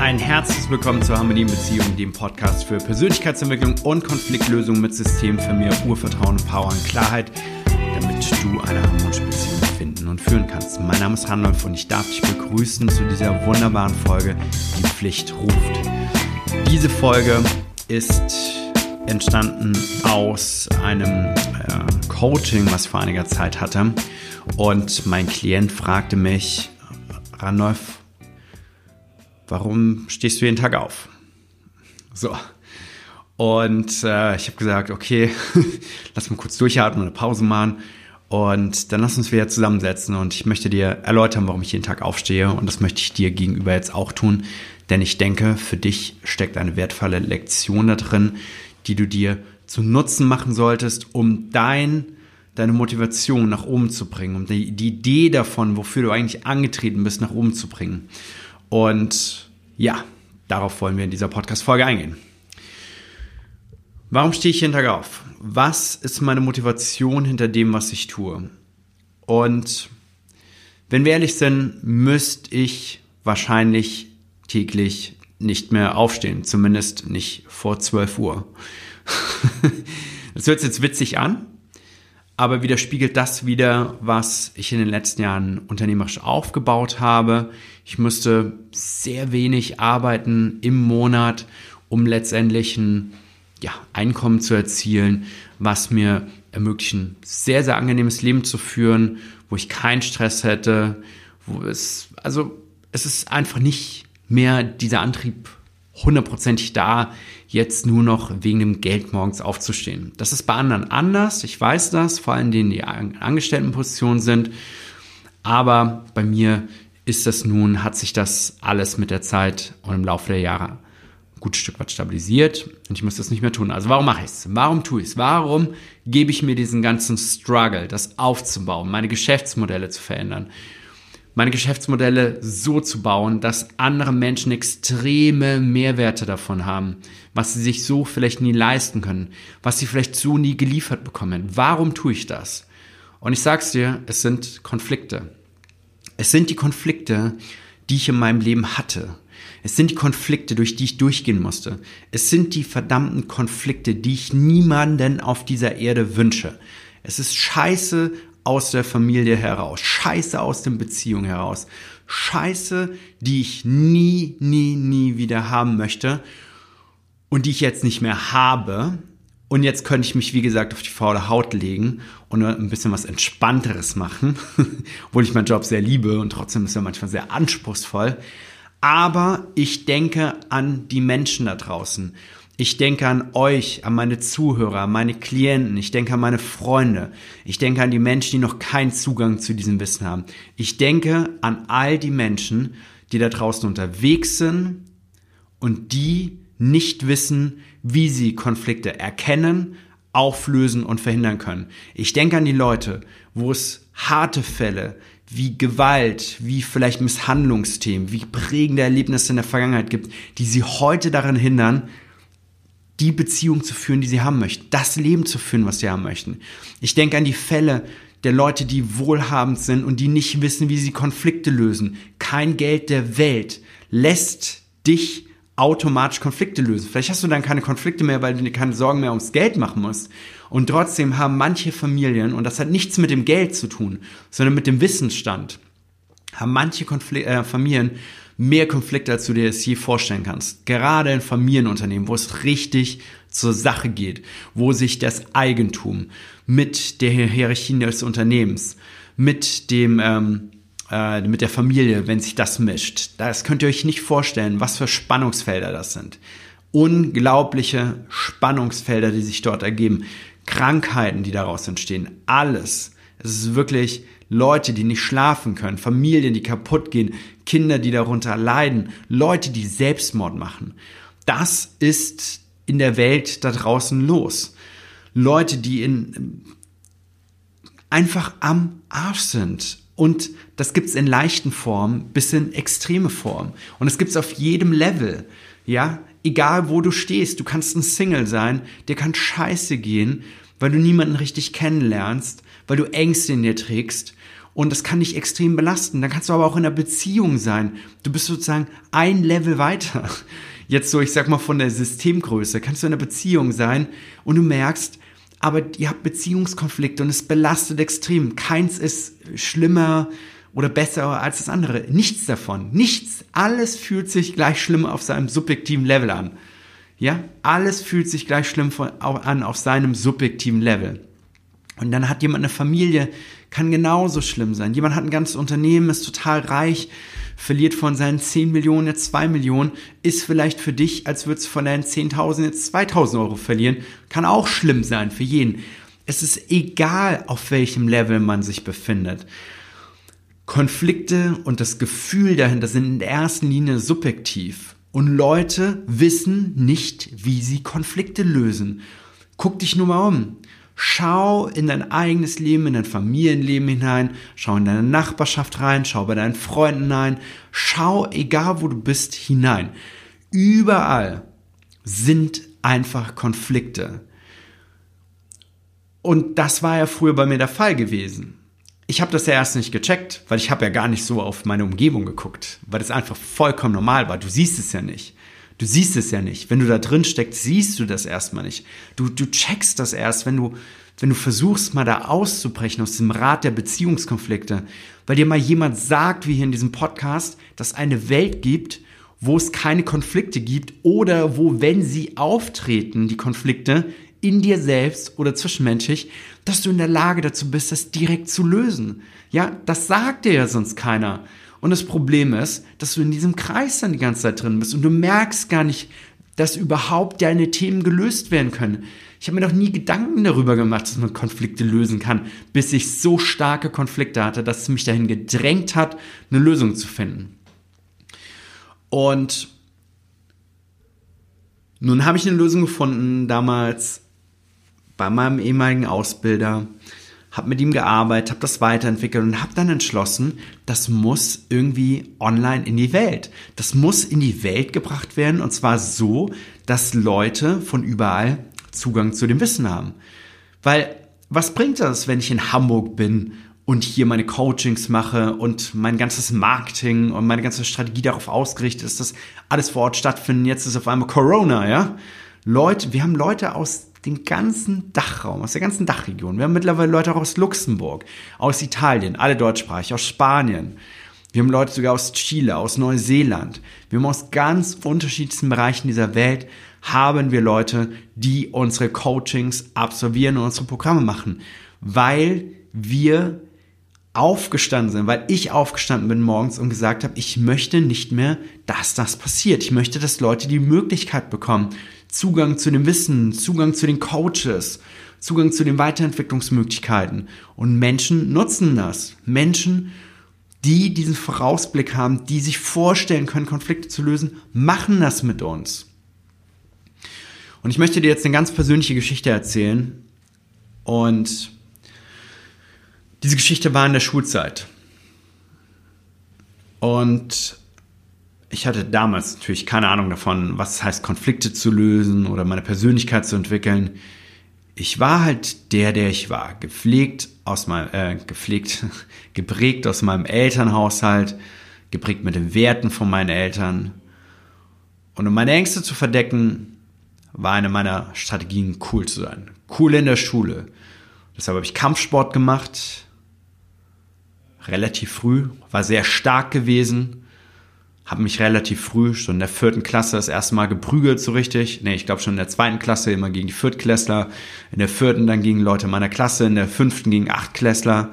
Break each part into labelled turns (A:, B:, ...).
A: Ein herzliches Willkommen zur Harmonie in Beziehung, dem Podcast für Persönlichkeitsentwicklung und Konfliktlösung mit Systemen für mehr Urvertrauen, Power und Klarheit, damit du eine harmonische Beziehung finden und führen kannst. Mein Name ist Randolph und ich darf dich begrüßen zu dieser wunderbaren Folge, die Pflicht ruft. Diese Folge ist entstanden aus einem äh, Coaching, was ich vor einiger Zeit hatte. Und mein Klient fragte mich, Randolph, warum stehst du jeden Tag auf? So. Und äh, ich habe gesagt, okay, lass mal kurz durchatmen, eine Pause machen. Und dann lass uns wieder zusammensetzen und ich möchte dir erläutern, warum ich jeden Tag aufstehe. Und das möchte ich dir gegenüber jetzt auch tun. Denn ich denke, für dich steckt eine wertvolle Lektion da drin, die du dir zu Nutzen machen solltest, um dein, deine Motivation nach oben zu bringen, um die, die Idee davon, wofür du eigentlich angetreten bist, nach oben zu bringen. Und ja, darauf wollen wir in dieser Podcast-Folge eingehen. Warum stehe ich jeden Tag auf? Was ist meine Motivation hinter dem, was ich tue? Und wenn wir ehrlich sind, müsste ich wahrscheinlich täglich nicht mehr aufstehen, zumindest nicht vor 12 Uhr. das hört sich jetzt witzig an, aber widerspiegelt das wieder, was ich in den letzten Jahren unternehmerisch aufgebaut habe. Ich musste sehr wenig arbeiten im Monat, um letztendlich ein ja, Einkommen zu erzielen, was mir ermöglicht, ein sehr, sehr angenehmes Leben zu führen, wo ich keinen Stress hätte, wo es, also es ist einfach nicht mehr dieser Antrieb hundertprozentig da, jetzt nur noch wegen dem Geld morgens aufzustehen. Das ist bei anderen anders, ich weiß das, vor allem denen, die in Angestelltenposition sind. Aber bei mir ist das nun, hat sich das alles mit der Zeit und im Laufe der Jahre ein gutes Stück weit stabilisiert und ich muss das nicht mehr tun. Also warum mache ich es? Warum tue ich es? Warum gebe ich mir diesen ganzen Struggle, das aufzubauen, meine Geschäftsmodelle zu verändern? Meine Geschäftsmodelle so zu bauen, dass andere Menschen extreme Mehrwerte davon haben, was sie sich so vielleicht nie leisten können, was sie vielleicht so nie geliefert bekommen. Warum tue ich das? Und ich sag's dir, es sind Konflikte. Es sind die Konflikte, die ich in meinem Leben hatte. Es sind die Konflikte, durch die ich durchgehen musste. Es sind die verdammten Konflikte, die ich niemanden auf dieser Erde wünsche. Es ist scheiße, aus der Familie heraus, Scheiße aus den Beziehungen heraus, Scheiße, die ich nie, nie, nie wieder haben möchte und die ich jetzt nicht mehr habe. Und jetzt könnte ich mich, wie gesagt, auf die faule Haut legen und ein bisschen was Entspannteres machen, obwohl ich meinen Job sehr liebe und trotzdem ist er manchmal sehr anspruchsvoll. Aber ich denke an die Menschen da draußen. Ich denke an euch, an meine Zuhörer, an meine Klienten, ich denke an meine Freunde, ich denke an die Menschen, die noch keinen Zugang zu diesem Wissen haben. Ich denke an all die Menschen, die da draußen unterwegs sind und die nicht wissen, wie sie Konflikte erkennen, auflösen und verhindern können. Ich denke an die Leute, wo es harte Fälle wie Gewalt, wie vielleicht Misshandlungsthemen, wie prägende Erlebnisse in der Vergangenheit gibt, die sie heute daran hindern, die Beziehung zu führen, die sie haben möchten, das Leben zu führen, was sie haben möchten. Ich denke an die Fälle der Leute, die wohlhabend sind und die nicht wissen, wie sie Konflikte lösen. Kein Geld der Welt lässt dich automatisch Konflikte lösen. Vielleicht hast du dann keine Konflikte mehr, weil du dir keine Sorgen mehr ums Geld machen musst. Und trotzdem haben manche Familien, und das hat nichts mit dem Geld zu tun, sondern mit dem Wissensstand, haben manche Konfl äh, Familien mehr Konflikte, als du dir das je vorstellen kannst. Gerade in Familienunternehmen, wo es richtig zur Sache geht, wo sich das Eigentum mit der Hierarchie des Unternehmens, mit dem ähm, äh, mit der Familie, wenn sich das mischt. Das könnt ihr euch nicht vorstellen, was für Spannungsfelder das sind. Unglaubliche Spannungsfelder, die sich dort ergeben. Krankheiten, die daraus entstehen. Alles. Es ist wirklich Leute, die nicht schlafen können, Familien, die kaputt gehen, Kinder, die darunter leiden, Leute, die Selbstmord machen. Das ist in der Welt da draußen los. Leute, die in einfach am Arsch sind. Und das gibt's in leichten Formen bis in extreme Formen. Und es gibt's auf jedem Level. Ja, egal wo du stehst, du kannst ein Single sein, dir kann scheiße gehen, weil du niemanden richtig kennenlernst, weil du Ängste in dir trägst und das kann dich extrem belasten. Dann kannst du aber auch in einer Beziehung sein. Du bist sozusagen ein Level weiter. Jetzt so, ich sag mal, von der Systemgröße. Kannst du in einer Beziehung sein und du merkst, aber ihr habt Beziehungskonflikte und es belastet extrem. Keins ist schlimmer oder besser als das andere. Nichts davon. Nichts. Alles fühlt sich gleich schlimm auf seinem subjektiven Level an. Ja, alles fühlt sich gleich schlimm an auf seinem subjektiven Level. Und dann hat jemand eine Familie, kann genauso schlimm sein. Jemand hat ein ganzes Unternehmen, ist total reich, verliert von seinen 10 Millionen jetzt 2 Millionen, ist vielleicht für dich, als würdest du von deinen 10.000 jetzt 2.000 Euro verlieren. Kann auch schlimm sein für jeden. Es ist egal, auf welchem Level man sich befindet. Konflikte und das Gefühl dahinter sind in der ersten Linie subjektiv. Und Leute wissen nicht, wie sie Konflikte lösen. Guck dich nur mal um. Schau in dein eigenes Leben, in dein Familienleben hinein, schau in deine Nachbarschaft rein, schau bei deinen Freunden rein, schau, egal wo du bist, hinein. Überall sind einfach Konflikte. Und das war ja früher bei mir der Fall gewesen. Ich habe das ja erst nicht gecheckt, weil ich habe ja gar nicht so auf meine Umgebung geguckt, weil das einfach vollkommen normal war. Du siehst es ja nicht. Du siehst es ja nicht. Wenn du da drin steckst, siehst du das erstmal nicht. Du, du checkst das erst, wenn du, wenn du versuchst, mal da auszubrechen aus dem Rad der Beziehungskonflikte. Weil dir mal jemand sagt, wie hier in diesem Podcast, dass eine Welt gibt, wo es keine Konflikte gibt oder wo, wenn sie auftreten, die Konflikte in dir selbst oder zwischenmenschlich, dass du in der Lage dazu bist, das direkt zu lösen. Ja, das sagt dir ja sonst keiner. Und das Problem ist, dass du in diesem Kreis dann die ganze Zeit drin bist und du merkst gar nicht, dass überhaupt deine Themen gelöst werden können. Ich habe mir noch nie Gedanken darüber gemacht, dass man Konflikte lösen kann, bis ich so starke Konflikte hatte, dass es mich dahin gedrängt hat, eine Lösung zu finden. Und nun habe ich eine Lösung gefunden, damals bei meinem ehemaligen Ausbilder, habe mit ihm gearbeitet, habe das weiterentwickelt und habe dann entschlossen, das muss irgendwie online in die Welt. Das muss in die Welt gebracht werden und zwar so, dass Leute von überall Zugang zu dem Wissen haben. Weil was bringt das, wenn ich in Hamburg bin und hier meine Coachings mache und mein ganzes Marketing und meine ganze Strategie darauf ausgerichtet ist, dass alles vor Ort stattfindet. Jetzt ist auf einmal Corona, ja? Leute, wir haben Leute aus den ganzen Dachraum, aus der ganzen Dachregion. Wir haben mittlerweile Leute auch aus Luxemburg, aus Italien, alle deutschsprachig, aus Spanien. Wir haben Leute sogar aus Chile, aus Neuseeland. Wir haben aus ganz unterschiedlichsten Bereichen dieser Welt haben wir Leute, die unsere Coachings absolvieren und unsere Programme machen, weil wir aufgestanden sind, weil ich aufgestanden bin morgens und gesagt habe, ich möchte nicht mehr, dass das passiert. Ich möchte, dass Leute die Möglichkeit bekommen, Zugang zu dem Wissen, Zugang zu den Coaches, Zugang zu den Weiterentwicklungsmöglichkeiten. Und Menschen nutzen das. Menschen, die diesen Vorausblick haben, die sich vorstellen können, Konflikte zu lösen, machen das mit uns. Und ich möchte dir jetzt eine ganz persönliche Geschichte erzählen. Und diese Geschichte war in der Schulzeit. Und ich hatte damals natürlich keine Ahnung davon, was es heißt, Konflikte zu lösen oder meine Persönlichkeit zu entwickeln. Ich war halt der, der ich war. Gepflegt aus meinem, äh, gepflegt, geprägt aus meinem Elternhaushalt, geprägt mit den Werten von meinen Eltern. Und um meine Ängste zu verdecken, war eine meiner Strategien, cool zu sein. Cool in der Schule. Deshalb habe ich Kampfsport gemacht. Relativ früh. War sehr stark gewesen habe mich relativ früh, schon in der vierten Klasse, das erste Mal geprügelt, so richtig. Nee, ich glaube schon in der zweiten Klasse immer gegen die Viertklässler. In der vierten dann gegen Leute meiner Klasse, in der fünften gegen Achtklässler.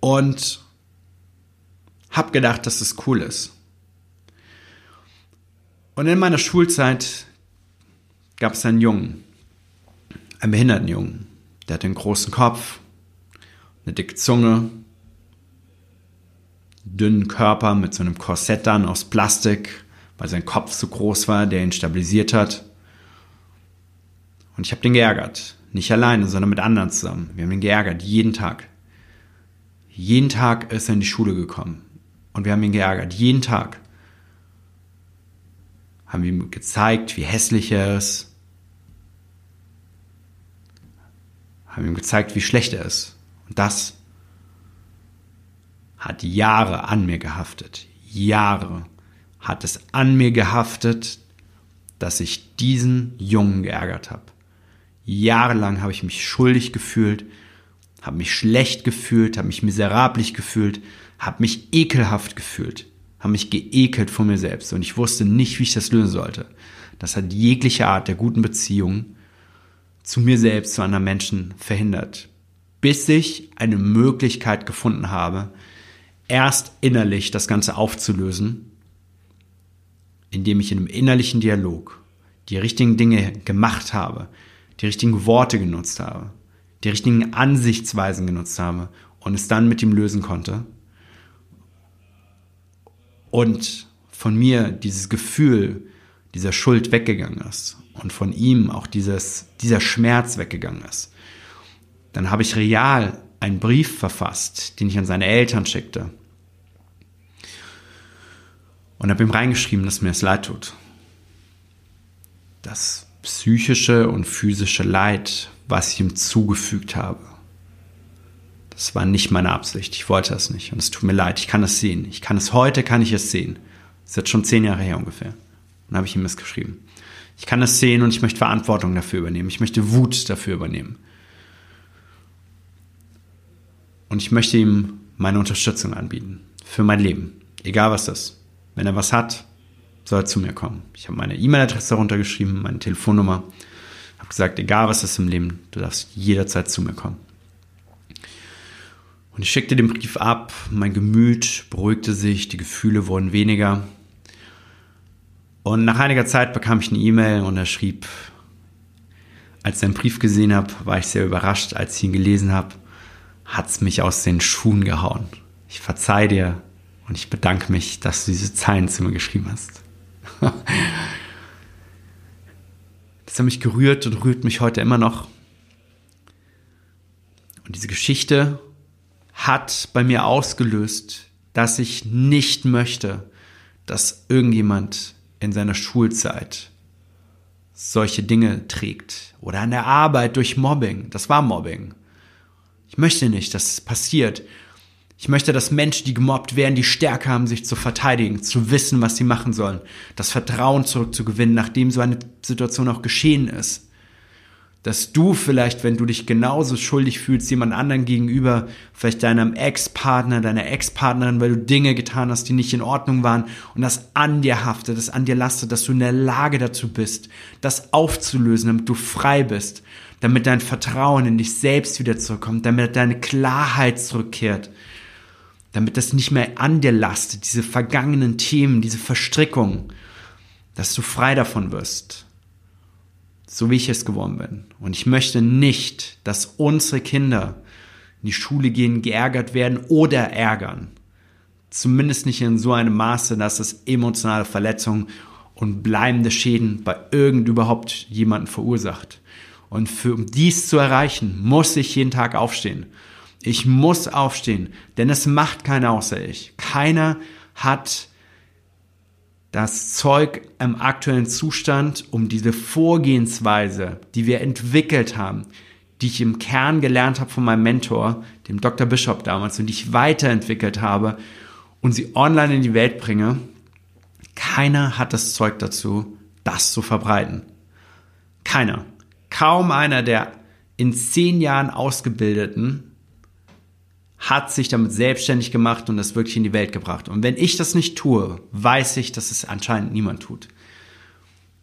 A: Und habe gedacht, dass es cool ist. Und in meiner Schulzeit gab es einen Jungen, einen behinderten Jungen. Der hatte einen großen Kopf, eine dicke Zunge, dünnen Körper mit so einem Korsett dann aus Plastik, weil sein Kopf so groß war, der ihn stabilisiert hat. Und ich habe den geärgert. Nicht alleine, sondern mit anderen zusammen. Wir haben ihn geärgert, jeden Tag. Jeden Tag ist er in die Schule gekommen. Und wir haben ihn geärgert, jeden Tag. Haben ihm gezeigt, wie hässlich er ist. Haben ihm gezeigt, wie schlecht er ist. Und das hat Jahre an mir gehaftet. Jahre hat es an mir gehaftet, dass ich diesen Jungen geärgert habe. Jahrelang habe ich mich schuldig gefühlt, habe mich schlecht gefühlt, habe mich miserablich gefühlt, habe mich ekelhaft gefühlt, habe mich geekelt vor mir selbst und ich wusste nicht, wie ich das lösen sollte. Das hat jegliche Art der guten Beziehung zu mir selbst, zu anderen Menschen verhindert. Bis ich eine Möglichkeit gefunden habe, erst innerlich das Ganze aufzulösen, indem ich in einem innerlichen Dialog die richtigen Dinge gemacht habe, die richtigen Worte genutzt habe, die richtigen Ansichtsweisen genutzt habe und es dann mit ihm lösen konnte. Und von mir dieses Gefühl dieser Schuld weggegangen ist und von ihm auch dieses, dieser Schmerz weggegangen ist. Dann habe ich real einen Brief verfasst, den ich an seine Eltern schickte. Und habe ihm reingeschrieben, dass mir es leid tut. Das psychische und physische Leid, was ich ihm zugefügt habe. Das war nicht meine Absicht. Ich wollte das nicht. Und es tut mir leid. Ich kann es sehen. Ich kann es heute, kann ich es sehen. Das ist jetzt schon zehn Jahre her ungefähr. Dann habe ich ihm das geschrieben. Ich kann es sehen und ich möchte Verantwortung dafür übernehmen. Ich möchte Wut dafür übernehmen. Und ich möchte ihm meine Unterstützung anbieten. Für mein Leben. Egal was das. Wenn er was hat, soll er zu mir kommen. Ich habe meine E-Mail-Adresse darunter geschrieben, meine Telefonnummer. Habe gesagt, egal was ist im Leben, du darfst jederzeit zu mir kommen. Und ich schickte den Brief ab, mein Gemüt beruhigte sich, die Gefühle wurden weniger. Und nach einiger Zeit bekam ich eine E-Mail und er schrieb, als ich den Brief gesehen habe, war ich sehr überrascht. Als ich ihn gelesen habe, hat es mich aus den Schuhen gehauen. Ich verzeih dir und ich bedanke mich, dass du diese Zeilen zu mir geschrieben hast. das hat mich gerührt und rührt mich heute immer noch. Und diese Geschichte hat bei mir ausgelöst, dass ich nicht möchte, dass irgendjemand in seiner Schulzeit solche Dinge trägt oder an der Arbeit durch Mobbing. Das war Mobbing. Ich möchte nicht, dass es passiert. Ich möchte, dass Menschen, die gemobbt werden, die Stärke haben, sich zu verteidigen, zu wissen, was sie machen sollen, das Vertrauen zurückzugewinnen, nachdem so eine Situation auch geschehen ist. Dass du vielleicht, wenn du dich genauso schuldig fühlst, jemand anderen gegenüber, vielleicht deinem Ex-Partner, deiner Ex-Partnerin, weil du Dinge getan hast, die nicht in Ordnung waren und das an dir haftet, das an dir lastet, dass du in der Lage dazu bist, das aufzulösen, damit du frei bist, damit dein Vertrauen in dich selbst wieder zurückkommt, damit deine Klarheit zurückkehrt, damit das nicht mehr an dir lastet, diese vergangenen Themen, diese Verstrickungen, dass du frei davon wirst so wie ich es geworden bin. Und ich möchte nicht, dass unsere Kinder in die Schule gehen, geärgert werden oder ärgern. Zumindest nicht in so einem Maße, dass es emotionale Verletzungen und bleibende Schäden bei irgend überhaupt jemanden verursacht. Und für, um dies zu erreichen, muss ich jeden Tag aufstehen. Ich muss aufstehen, denn es macht keiner außer ich. Keiner hat das Zeug im aktuellen Zustand, um diese Vorgehensweise, die wir entwickelt haben, die ich im Kern gelernt habe von meinem Mentor, dem Dr. Bishop damals, und die ich weiterentwickelt habe und sie online in die Welt bringe, keiner hat das Zeug dazu, das zu verbreiten. Keiner. Kaum einer der in zehn Jahren Ausgebildeten hat sich damit selbstständig gemacht und das wirklich in die Welt gebracht. Und wenn ich das nicht tue, weiß ich, dass es anscheinend niemand tut.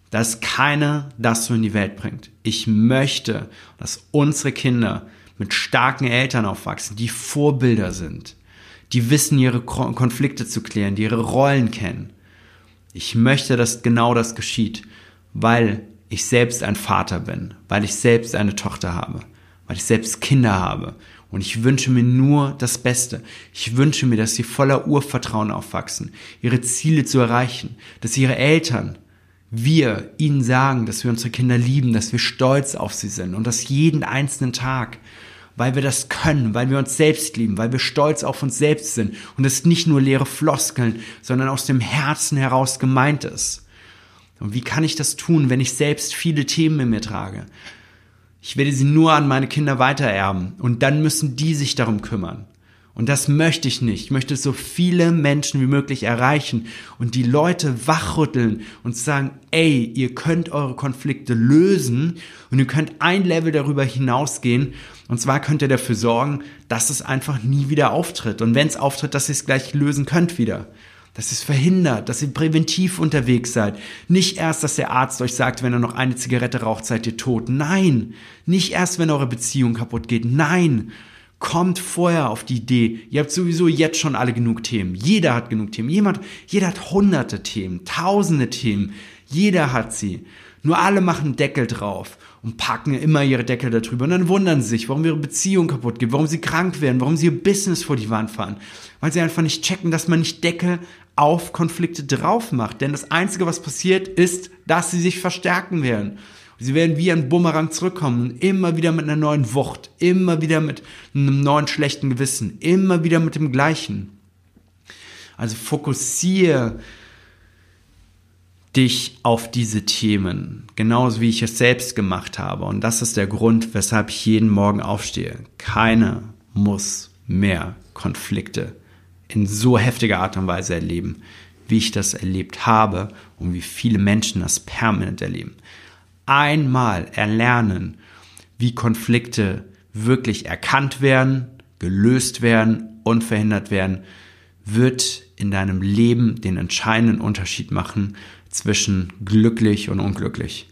A: Dass keiner das so in die Welt bringt. Ich möchte, dass unsere Kinder mit starken Eltern aufwachsen, die Vorbilder sind, die wissen, ihre Konflikte zu klären, die ihre Rollen kennen. Ich möchte, dass genau das geschieht, weil ich selbst ein Vater bin, weil ich selbst eine Tochter habe, weil ich selbst Kinder habe und ich wünsche mir nur das Beste. Ich wünsche mir, dass sie voller Urvertrauen aufwachsen, ihre Ziele zu erreichen, dass ihre Eltern, wir ihnen sagen, dass wir unsere Kinder lieben, dass wir stolz auf sie sind und das jeden einzelnen Tag, weil wir das können, weil wir uns selbst lieben, weil wir stolz auf uns selbst sind und es nicht nur leere Floskeln, sondern aus dem Herzen heraus gemeint ist. Und wie kann ich das tun, wenn ich selbst viele Themen in mir trage? Ich werde sie nur an meine Kinder weitererben und dann müssen die sich darum kümmern. Und das möchte ich nicht. Ich möchte so viele Menschen wie möglich erreichen und die Leute wachrütteln und sagen, ey, ihr könnt eure Konflikte lösen und ihr könnt ein Level darüber hinausgehen. Und zwar könnt ihr dafür sorgen, dass es einfach nie wieder auftritt. Und wenn es auftritt, dass ihr es gleich lösen könnt wieder. Dass ihr es verhindert, dass ihr präventiv unterwegs seid. Nicht erst, dass der Arzt euch sagt, wenn er noch eine Zigarette raucht, seid ihr tot. Nein. Nicht erst, wenn eure Beziehung kaputt geht. Nein kommt vorher auf die Idee. Ihr habt sowieso jetzt schon alle genug Themen. Jeder hat genug Themen. Jemand, jeder hat hunderte Themen, tausende Themen. Jeder hat sie. Nur alle machen Deckel drauf und packen immer ihre Deckel darüber. Und dann wundern sie sich, warum ihre Beziehung kaputt geht, warum sie krank werden, warum sie ihr Business vor die Wand fahren. Weil sie einfach nicht checken, dass man nicht Deckel auf Konflikte drauf macht. Denn das Einzige, was passiert, ist, dass sie sich verstärken werden. Sie werden wie ein Bumerang zurückkommen, immer wieder mit einer neuen Wucht, immer wieder mit einem neuen schlechten Gewissen, immer wieder mit dem gleichen. Also fokussiere dich auf diese Themen, genauso wie ich es selbst gemacht habe. Und das ist der Grund, weshalb ich jeden Morgen aufstehe. Keiner muss mehr Konflikte in so heftiger Art und Weise erleben, wie ich das erlebt habe und wie viele Menschen das permanent erleben einmal erlernen, wie Konflikte wirklich erkannt werden, gelöst werden und verhindert werden, wird in deinem Leben den entscheidenden Unterschied machen zwischen glücklich und unglücklich.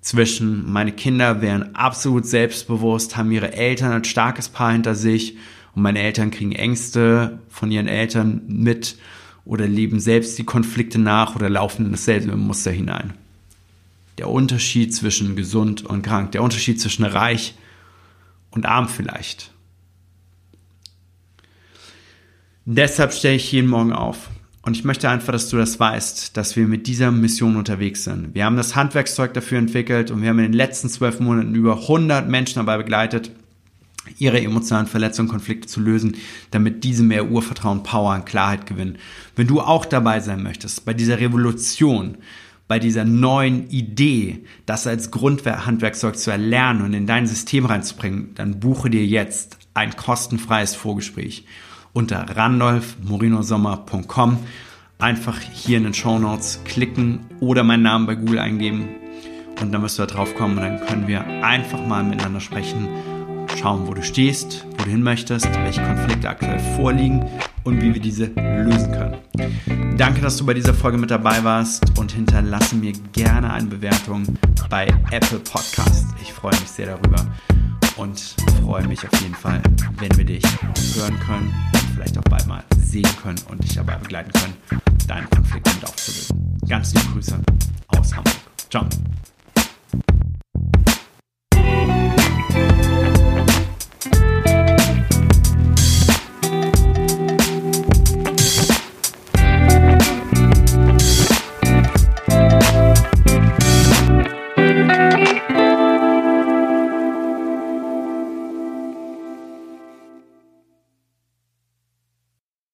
A: Zwischen meine Kinder wären absolut selbstbewusst, haben ihre Eltern ein starkes Paar hinter sich und meine Eltern kriegen Ängste von ihren Eltern mit oder leben selbst die Konflikte nach oder laufen in dasselbe Muster hinein der Unterschied zwischen gesund und krank, der Unterschied zwischen reich und arm vielleicht. Deshalb stelle ich jeden Morgen auf. Und ich möchte einfach, dass du das weißt, dass wir mit dieser Mission unterwegs sind. Wir haben das Handwerkszeug dafür entwickelt und wir haben in den letzten zwölf Monaten über 100 Menschen dabei begleitet, ihre emotionalen Verletzungen, Konflikte zu lösen, damit diese mehr Urvertrauen, Power und Klarheit gewinnen. Wenn du auch dabei sein möchtest, bei dieser Revolution, bei dieser neuen Idee, das als Grundhandwerkzeug zu erlernen und in dein System reinzubringen, dann buche dir jetzt ein kostenfreies Vorgespräch unter randolfmorinosommer.com. Einfach hier in den Show Notes klicken oder meinen Namen bei Google eingeben und dann wirst du da drauf kommen und dann können wir einfach mal miteinander sprechen, schauen, wo du stehst, wo du hin möchtest, welche Konflikte aktuell vorliegen und wie wir diese lösen können. Danke, dass du bei dieser Folge mit dabei warst und hinterlasse mir gerne eine Bewertung bei Apple Podcast. Ich freue mich sehr darüber und freue mich auf jeden Fall, wenn wir dich hören können und vielleicht auch bald mal sehen können und dich dabei begleiten können, deinen Konflikt mit aufzulösen. Ganz liebe Grüße aus Hamburg. Ciao.